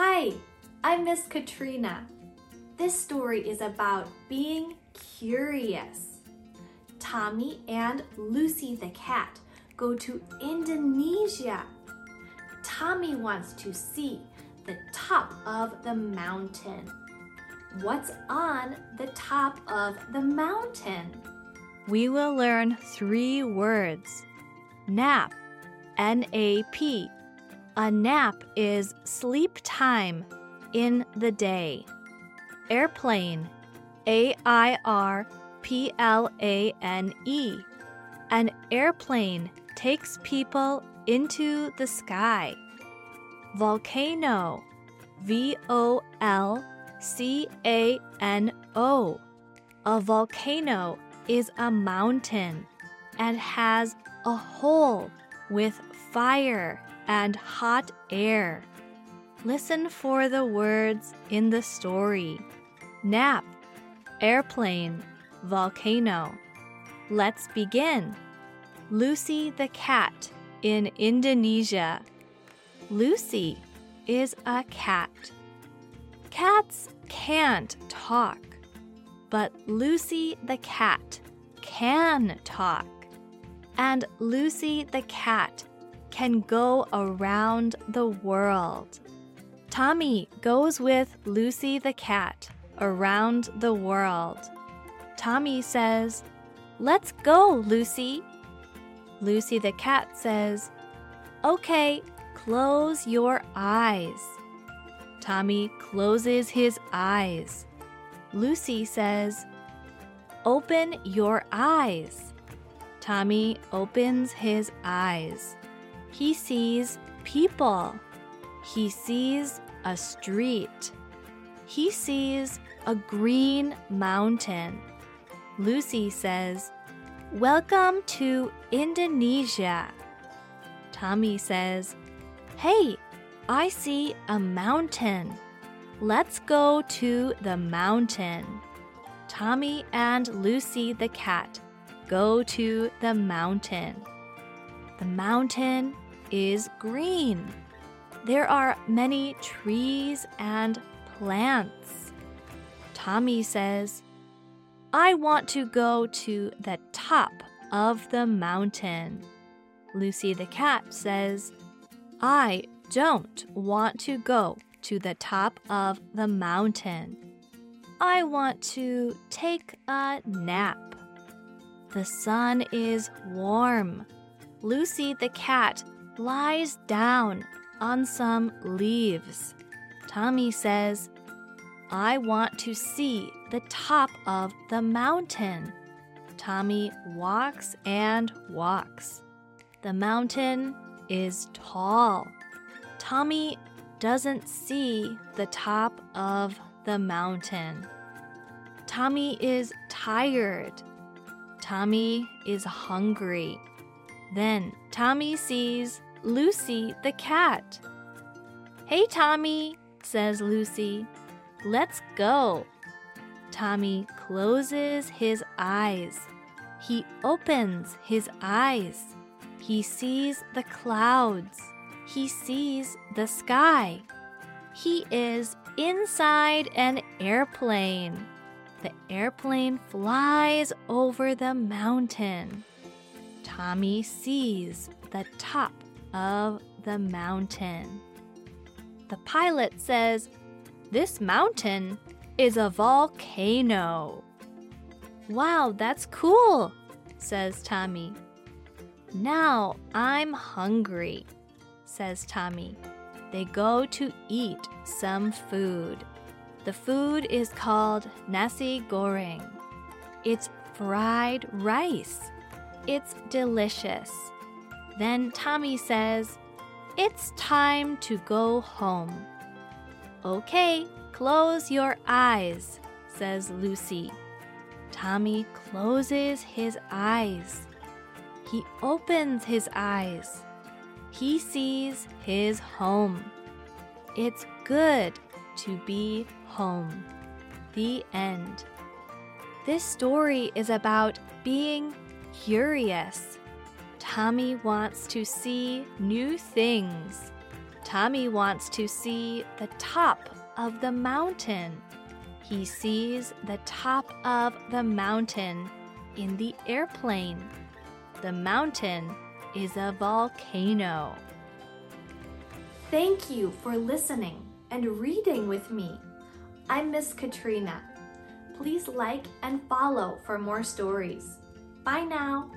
Hi, I'm Miss Katrina. This story is about being curious. Tommy and Lucy the cat go to Indonesia. Tommy wants to see the top of the mountain. What's on the top of the mountain? We will learn three words nap, N A P. A nap is sleep time in the day. Airplane, A I R P L A N E. An airplane takes people into the sky. Volcano, V O L C A N O. A volcano is a mountain and has a hole with fire and hot air. Listen for the words in the story nap, airplane, volcano. Let's begin. Lucy the cat in Indonesia. Lucy is a cat. Cats can't talk, but Lucy the cat can talk. And Lucy the cat can go around the world. Tommy goes with Lucy the cat around the world. Tommy says, Let's go, Lucy. Lucy the cat says, Okay, close your eyes. Tommy closes his eyes. Lucy says, Open your eyes. Tommy opens his eyes. He sees people. He sees a street. He sees a green mountain. Lucy says, Welcome to Indonesia. Tommy says, Hey, I see a mountain. Let's go to the mountain. Tommy and Lucy the cat go to the mountain. The mountain is green. There are many trees and plants. Tommy says, I want to go to the top of the mountain. Lucy the cat says, I don't want to go to the top of the mountain. I want to take a nap. The sun is warm. Lucy the cat lies down on some leaves. Tommy says, I want to see the top of the mountain. Tommy walks and walks. The mountain is tall. Tommy doesn't see the top of the mountain. Tommy is tired. Tommy is hungry. Then Tommy sees Lucy the cat. Hey, Tommy, says Lucy. Let's go. Tommy closes his eyes. He opens his eyes. He sees the clouds. He sees the sky. He is inside an airplane. The airplane flies over the mountain. Tommy sees the top of the mountain. The pilot says, This mountain is a volcano. Wow, that's cool, says Tommy. Now I'm hungry, says Tommy. They go to eat some food. The food is called nasi goreng. It's fried rice. It's delicious. Then Tommy says, It's time to go home. Okay, close your eyes, says Lucy. Tommy closes his eyes. He opens his eyes. He sees his home. It's good to be home. The end. This story is about being curious. Tommy wants to see new things. Tommy wants to see the top of the mountain. He sees the top of the mountain in the airplane. The mountain is a volcano. Thank you for listening and reading with me. I'm Miss Katrina. Please like and follow for more stories. Bye now.